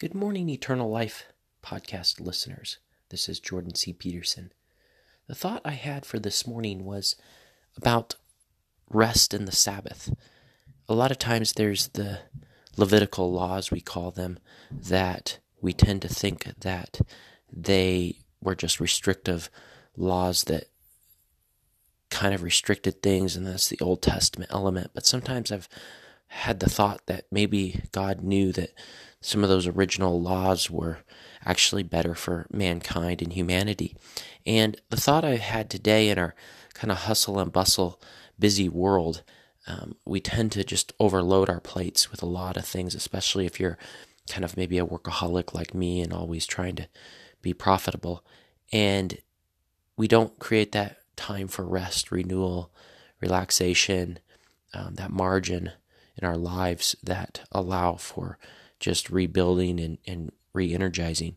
Good morning, Eternal Life podcast listeners. This is Jordan C. Peterson. The thought I had for this morning was about rest in the Sabbath. A lot of times there's the Levitical laws, we call them, that we tend to think that they were just restrictive laws that kind of restricted things, and that's the Old Testament element. But sometimes I've had the thought that maybe God knew that some of those original laws were actually better for mankind and humanity. And the thought I had today in our kind of hustle and bustle, busy world, um, we tend to just overload our plates with a lot of things, especially if you're kind of maybe a workaholic like me and always trying to be profitable. And we don't create that time for rest, renewal, relaxation, um, that margin in our lives that allow for just rebuilding and, and re-energizing.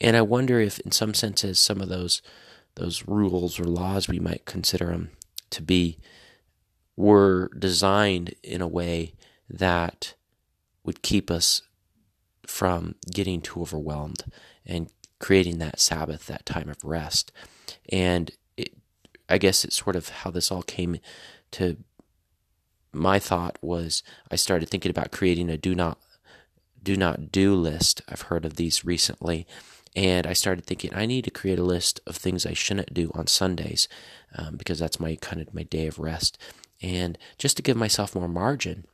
And I wonder if, in some senses, some of those those rules or laws we might consider them to be were designed in a way that would keep us from getting too overwhelmed and creating that Sabbath, that time of rest. And it, I guess it's sort of how this all came to my thought was I started thinking about creating a do not do not do list. I've heard of these recently. And I started thinking I need to create a list of things I shouldn't do on Sundays um, because that's my kind of my day of rest, and just to give myself more margin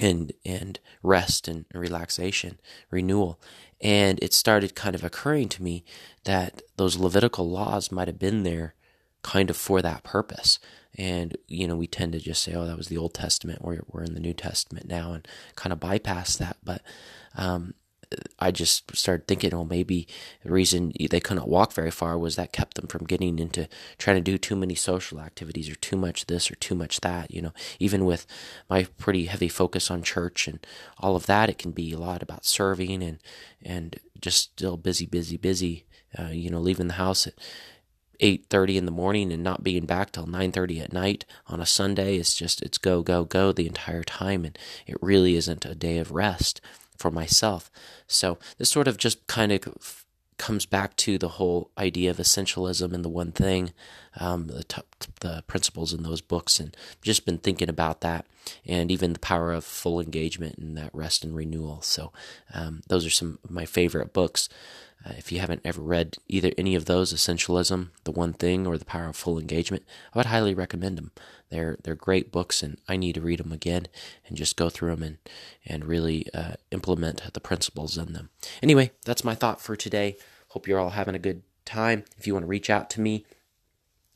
and and rest and relaxation, renewal. And it started kind of occurring to me that those Levitical laws might have been there kind of for that purpose. And, you know, we tend to just say, oh, that was the Old Testament, we're, we're in the New Testament now, and kind of bypass that. But um, I just started thinking, well, maybe the reason they couldn't walk very far was that kept them from getting into trying to do too many social activities or too much this or too much that. You know, even with my pretty heavy focus on church and all of that, it can be a lot about serving and and just still busy, busy, busy. Uh, you know, leaving the house at 8:30 in the morning and not being back till 9:30 at night on a Sunday it's just it's go go go the entire time and it really isn't a day of rest for myself. So this sort of just kind of comes back to the whole idea of essentialism and the one thing, um, the, t- the principles in those books, and just been thinking about that, and even the power of full engagement and that rest and renewal. So um, those are some of my favorite books. Uh, if you haven't ever read either any of those, Essentialism, The One Thing, or The Power of Full Engagement, I would highly recommend them. They're they're great books, and I need to read them again and just go through them and and really uh, implement the principles in them. Anyway, that's my thought for today. Hope you're all having a good time. If you want to reach out to me,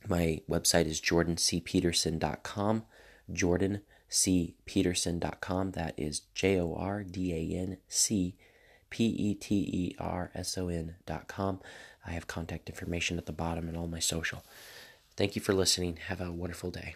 my website is jordancpeterson.com. jordancpeterson.com. That is J O R D A N C P E T E R S O N dot com. I have contact information at the bottom and all my social. Thank you for listening. Have a wonderful day.